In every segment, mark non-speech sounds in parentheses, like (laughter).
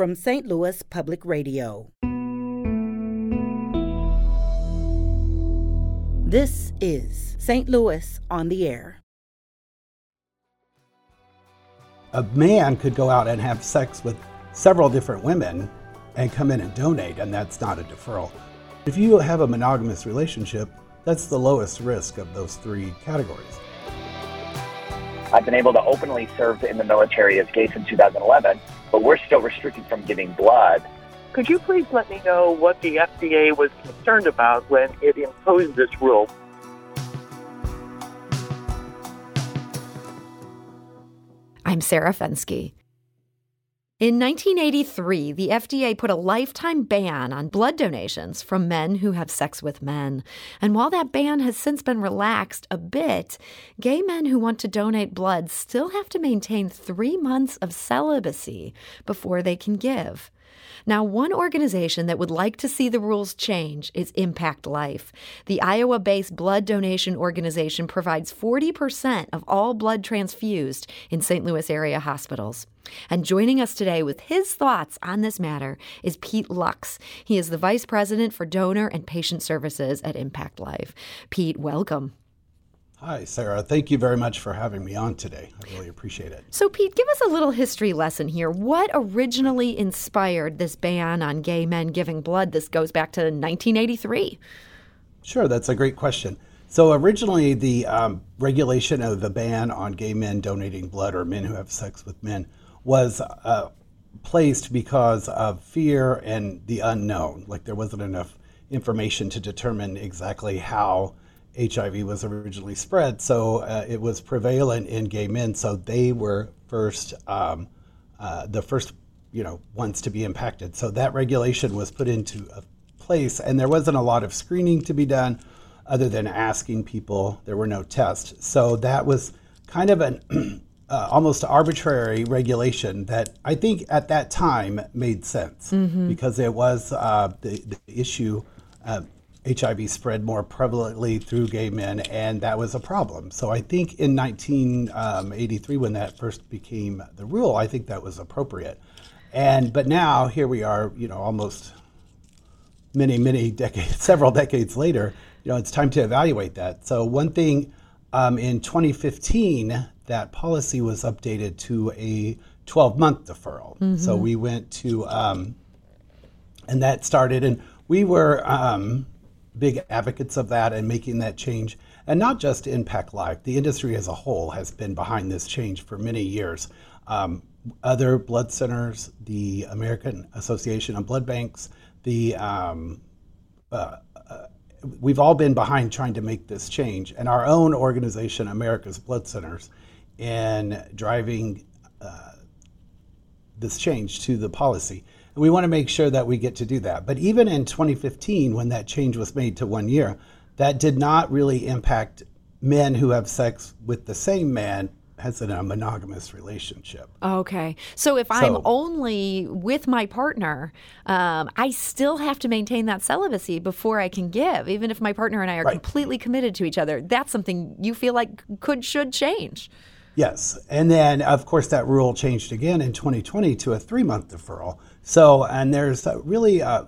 from St. Louis Public Radio. This is St. Louis on the Air. A man could go out and have sex with several different women and come in and donate, and that's not a deferral. If you have a monogamous relationship, that's the lowest risk of those three categories. I've been able to openly serve in the military as gay since 2011, but we're still restricted from giving blood. Could you please let me know what the FDA was concerned about when it imposed this rule? I'm Sarah Fenske. In 1983, the FDA put a lifetime ban on blood donations from men who have sex with men. And while that ban has since been relaxed a bit, gay men who want to donate blood still have to maintain three months of celibacy before they can give. Now, one organization that would like to see the rules change is Impact Life. The Iowa based blood donation organization provides 40% of all blood transfused in St. Louis area hospitals. And joining us today with his thoughts on this matter is Pete Lux. He is the Vice President for Donor and Patient Services at Impact Life. Pete, welcome. Hi, Sarah. Thank you very much for having me on today. I really appreciate it. So, Pete, give us a little history lesson here. What originally inspired this ban on gay men giving blood? This goes back to 1983. Sure, that's a great question. So, originally, the um, regulation of the ban on gay men donating blood or men who have sex with men was uh, placed because of fear and the unknown. Like, there wasn't enough information to determine exactly how HIV was originally spread. So uh, it was prevalent in gay men. So they were first, um, uh, the first, you know, ones to be impacted. So that regulation was put into place, and there wasn't a lot of screening to be done, other than asking people. There were no tests. So that was kind of an (clears throat) uh, almost arbitrary regulation that I think at that time made sense mm-hmm. because it was uh, the, the issue uh, HIV spread more prevalently through gay men, and that was a problem. So I think in 1983, when that first became the rule, I think that was appropriate. And but now here we are, you know, almost many, many decades, (laughs) several decades later. You know, it's time to evaluate that. So one thing um, in 2015, that policy was updated to a 12-month deferral. Mm-hmm. So we went to, um, and that started, and we were. Um, big advocates of that and making that change. And not just Impact Life, the industry as a whole has been behind this change for many years. Um, other blood centers, the American Association of Blood Banks, the um, uh, uh, we've all been behind trying to make this change, and our own organization, America's Blood Centers, in driving uh, this change to the policy. And we want to make sure that we get to do that. But even in 2015, when that change was made to one year, that did not really impact men who have sex with the same man as in a monogamous relationship. Okay. So if so, I'm only with my partner, um, I still have to maintain that celibacy before I can give, even if my partner and I are right. completely committed to each other. That's something you feel like could, should change. Yes. And then, of course, that rule changed again in 2020 to a three month deferral. So, and there's really uh,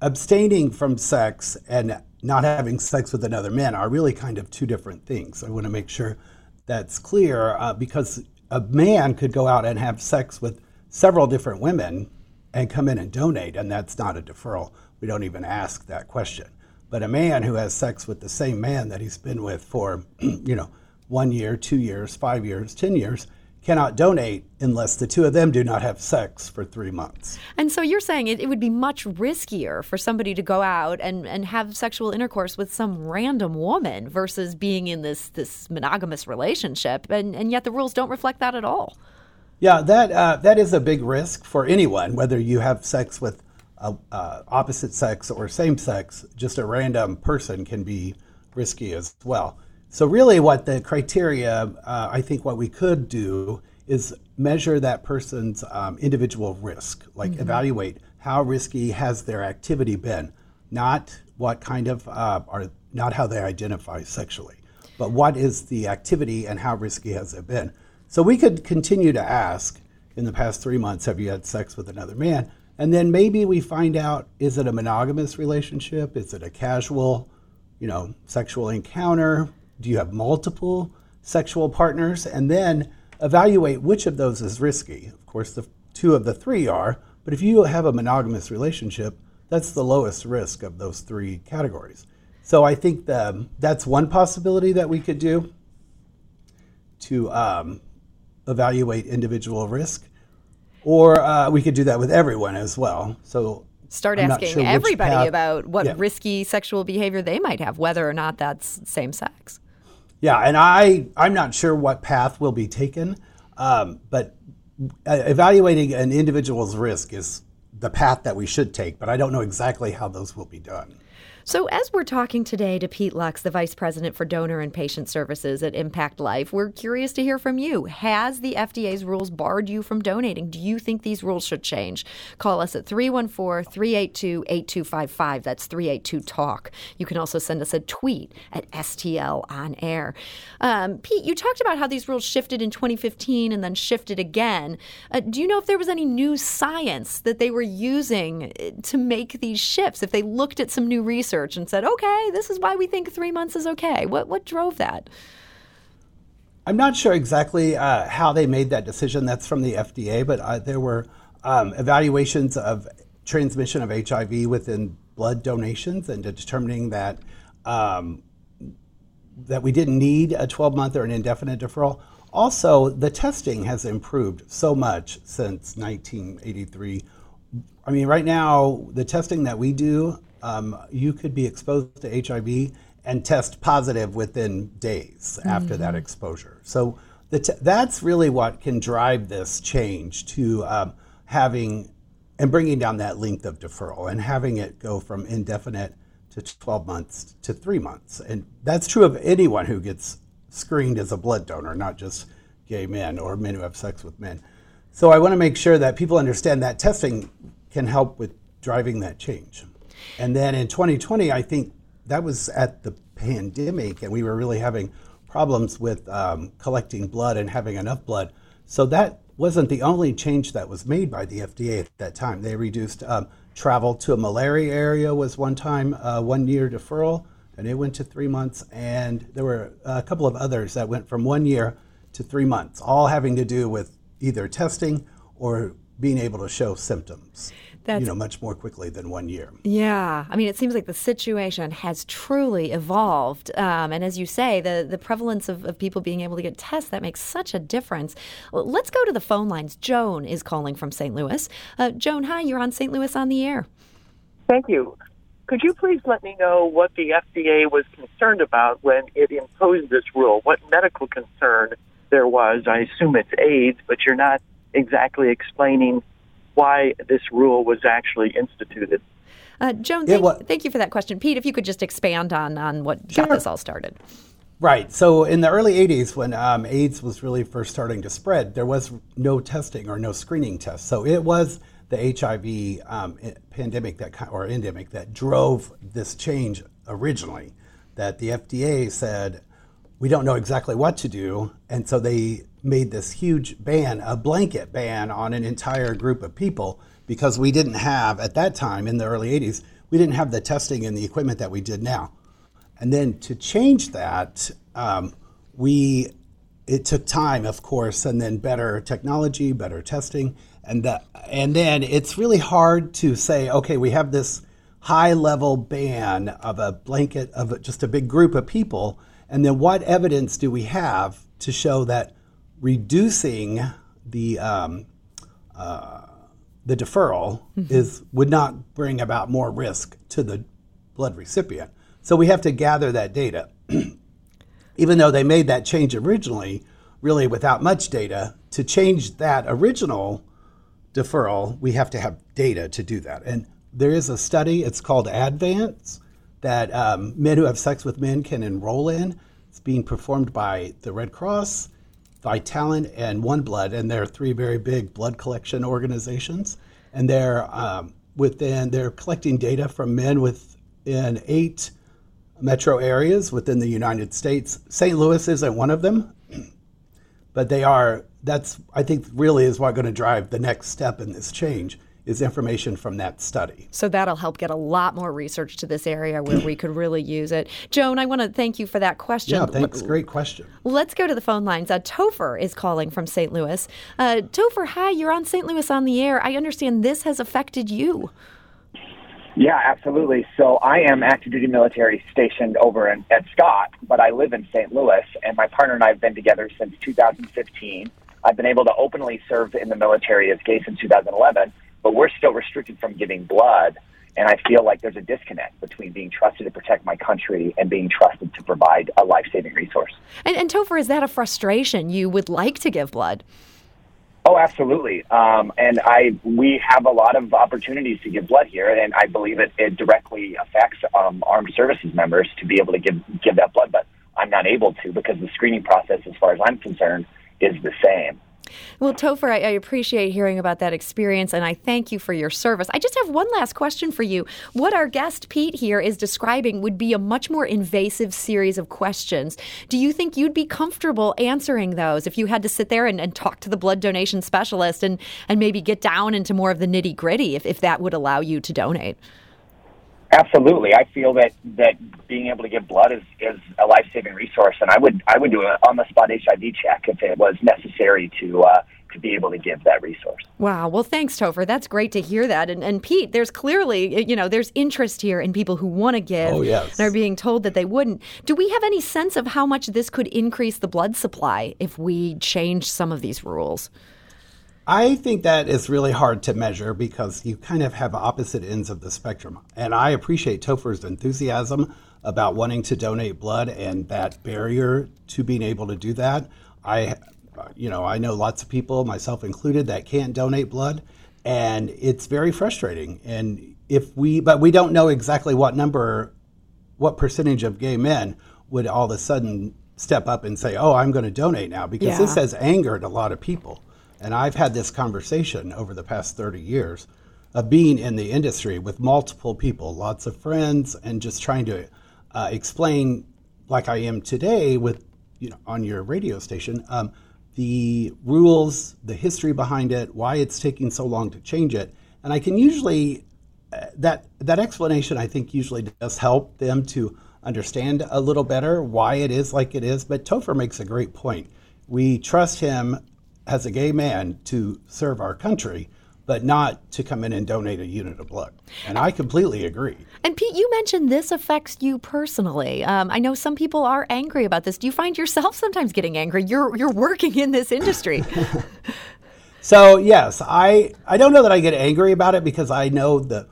abstaining from sex and not having sex with another man are really kind of two different things. I want to make sure that's clear uh, because a man could go out and have sex with several different women and come in and donate, and that's not a deferral. We don't even ask that question. But a man who has sex with the same man that he's been with for, (clears throat) you know, one year, two years, five years, 10 years, cannot donate unless the two of them do not have sex for three months. And so you're saying it, it, would be much riskier for somebody to go out and, and have sexual intercourse with some random woman versus being in this, this monogamous relationship. And, and yet the rules don't reflect that at all. Yeah, that, uh, that is a big risk for anyone, whether you have sex with uh, uh, opposite sex or same sex, just a random person can be risky as well. So, really, what the criteria, uh, I think what we could do is measure that person's um, individual risk, like mm-hmm. evaluate how risky has their activity been, not what kind of, uh, or not how they identify sexually, but what is the activity and how risky has it been. So, we could continue to ask in the past three months have you had sex with another man? And then maybe we find out is it a monogamous relationship? Is it a casual, you know, sexual encounter? Do you have multiple sexual partners? And then evaluate which of those is risky. Of course, the two of the three are, but if you have a monogamous relationship, that's the lowest risk of those three categories. So I think the, that's one possibility that we could do to um, evaluate individual risk, or uh, we could do that with everyone as well. So start I'm asking sure everybody path, about what yeah. risky sexual behavior they might have, whether or not that's same sex. Yeah, and I I'm not sure what path will be taken, um, but uh, evaluating an individual's risk is the path that we should take. But I don't know exactly how those will be done. So, as we're talking today to Pete Lux, the Vice President for Donor and Patient Services at Impact Life, we're curious to hear from you. Has the FDA's rules barred you from donating? Do you think these rules should change? Call us at 314 382 8255. That's 382 TALK. You can also send us a tweet at STL on air. Um, Pete, you talked about how these rules shifted in 2015 and then shifted again. Uh, do you know if there was any new science that they were using uh, to make these shifts? If they looked at some new research? Research and said, okay, this is why we think three months is okay? What, what drove that? I'm not sure exactly uh, how they made that decision. That's from the FDA, but uh, there were um, evaluations of transmission of HIV within blood donations and determining that um, that we didn't need a 12 month or an indefinite deferral. Also, the testing has improved so much since 1983. I mean, right now, the testing that we do um, you could be exposed to HIV and test positive within days mm-hmm. after that exposure. So t- that's really what can drive this change to um, having and bringing down that length of deferral and having it go from indefinite to 12 months to three months. And that's true of anyone who gets screened as a blood donor, not just gay men or men who have sex with men. So I want to make sure that people understand that testing can help with driving that change. And then in 2020, I think that was at the pandemic, and we were really having problems with um, collecting blood and having enough blood. So that wasn't the only change that was made by the FDA at that time. They reduced um, travel to a malaria area was one time uh, one year deferral, and it went to three months. And there were a couple of others that went from one year to three months, all having to do with either testing or being able to show symptoms. That's, you know, much more quickly than one year. Yeah, I mean, it seems like the situation has truly evolved, um, and as you say, the the prevalence of, of people being able to get tests that makes such a difference. Well, let's go to the phone lines. Joan is calling from St. Louis. Uh, Joan, hi, you're on St. Louis on the air. Thank you. Could you please let me know what the FDA was concerned about when it imposed this rule? What medical concern there was? I assume it's AIDS, but you're not exactly explaining why this rule was actually instituted. Uh, Joan, thank, thank, you for that question. Pete, if you could just expand on, on what sure. got this all started. Right. So in the early 80s, when um, AIDS was really first starting to spread, there was no testing or no screening tests. So it was the HIV um, pandemic that or endemic that drove this change originally. That the FDA said we don't know exactly what to do, and so they made this huge ban, a blanket ban on an entire group of people because we didn't have, at that time in the early 80s, we didn't have the testing and the equipment that we did now. And then to change that, um, we it took time, of course, and then better technology, better testing, and that, and then it's really hard to say, okay, we have this high level ban of a blanket of just a big group of people, and then what evidence do we have to show that reducing the um, uh, the deferral mm-hmm. is would not bring about more risk to the blood recipient. So we have to gather that data. (clears throat) Even though they made that change originally, really without much data, to change that original deferral, we have to have data to do that. And there is a study, it's called Advance, that um, men who have sex with men can enroll in. It's being performed by the Red Cross Vitalant and One Blood, and they're three very big blood collection organizations. And they're um, within they're collecting data from men within eight metro areas within the United States. St. Louis isn't one of them, (clears throat) but they are. That's I think really is what going to drive the next step in this change is information from that study. So that'll help get a lot more research to this area where we could really use it. Joan, I want to thank you for that question. Yeah, thanks. Great question. Let's go to the phone lines. Uh, Topher is calling from St. Louis. Uh, Topher, hi, you're on St. Louis on the air. I understand this has affected you. Yeah, absolutely. So I am active duty military stationed over in, at Scott, but I live in St. Louis, and my partner and I have been together since 2015. I've been able to openly serve in the military as gay since 2011, but we're still restricted from giving blood. And I feel like there's a disconnect between being trusted to protect my country and being trusted to provide a life saving resource. And, and Topher, is that a frustration? You would like to give blood? Oh, absolutely. Um, and I we have a lot of opportunities to give blood here, and I believe it, it directly affects um, armed services members to be able to give give that blood. But I'm not able to because the screening process, as far as I'm concerned, is the same. Well, Topher, I, I, appreciate hearing about that experience and I thank you for your service. I just have one last question for you. What our guest Pete here is describing would be a much more invasive series of questions. Do you think you'd be comfortable answering those if you had to sit there and, and talk to the blood donation specialist and, and maybe get down into more of the nitty gritty if, if that would allow you to donate? Absolutely, I feel that that being able to give blood is, is a life saving resource, and I would I would do an on the spot HIV check if it was necessary to uh, to be able to give that resource. Wow. Well, thanks, Topher. That's great to hear that. And, and Pete, there's clearly you know there's interest here in people who want to give oh, yes. and are being told that they wouldn't. Do we have any sense of how much this could increase the blood supply if we change some of these rules? I think that is really hard to measure because you kind of have opposite ends of the spectrum. And I appreciate Topher's enthusiasm about wanting to donate blood and that barrier to being able to do that. I, you know, I know lots of people, myself included, that can't donate blood, and it's very frustrating. And if we, but we don't know exactly what number, what percentage of gay men would all of a sudden step up and say, "Oh, I'm going to donate now," because yeah. this has angered a lot of people. And I've had this conversation over the past 30 years of being in the industry with multiple people, lots of friends, and just trying to uh, explain, like I am today with you know on your radio station, um, the rules, the history behind it, why it's taking so long to change it, and I can usually uh, that that explanation I think usually does help them to understand a little better why it is like it is. But Topher makes a great point. We trust him as a gay man to serve our country, but not to come in and donate a unit of blood. And I completely agree. And Pete, you mentioned this affects you personally. Um, I know some people are angry about this. Do you find yourself sometimes getting angry? You're you're working in this industry. (laughs) so yes, I I don't know that I get angry about it because I know the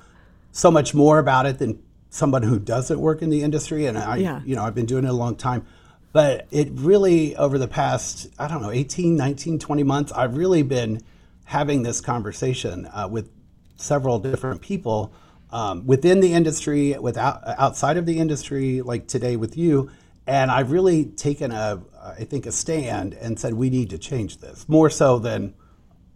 so much more about it than someone who doesn't work in the industry, and I yeah. you know I've been doing it a long time. But it really, over the past, I don't know, 18, 19, 20 months, I've really been having this conversation uh, with several different people um, within the industry, without outside of the industry, like today with you. And I've really taken a, I think, a stand and said we need to change this more so than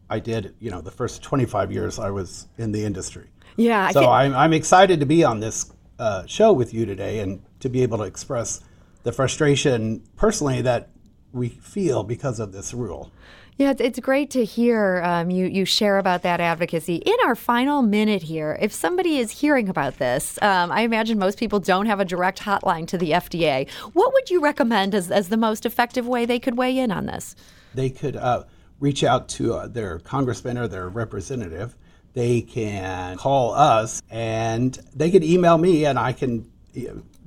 I did, you know, the first 25 years I was in the industry. Yeah. So I'm, I'm excited to be on this uh, show with you today and to be able to express the frustration personally that we feel because of this rule. Yeah, it's great to hear um, you you share about that advocacy. In our final minute here, if somebody is hearing about this, um, I imagine most people don't have a direct hotline to the FDA. What would you recommend as, as the most effective way they could weigh in on this? They could uh, reach out to uh, their congressman or their representative. They can call us and they could email me, and I can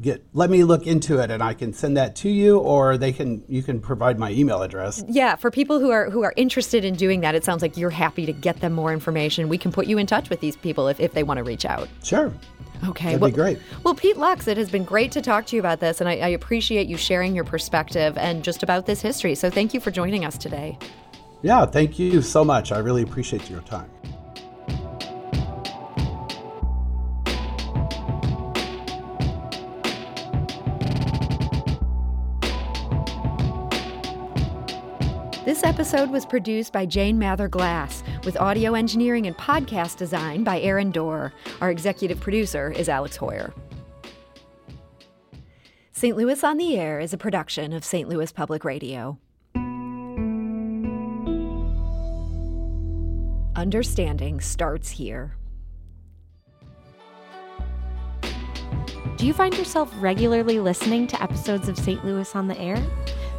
get let me look into it and I can send that to you or they can you can provide my email address. Yeah, for people who are who are interested in doing that, it sounds like you're happy to get them more information. We can put you in touch with these people if, if they want to reach out. Sure. Okay. That'd well, be great. Well, Pete Lux, it has been great to talk to you about this, and I, I appreciate you sharing your perspective and just about this history. So thank you for joining us today. Yeah, thank you so much. I really appreciate your time. This episode was produced by Jane Mather Glass, with audio engineering and podcast design by Aaron Doerr. Our executive producer is Alex Heuer. St. Louis on the Air is a production of St. Louis Public Radio. Understanding starts here. Do you find yourself regularly listening to episodes of St. Louis on the Air?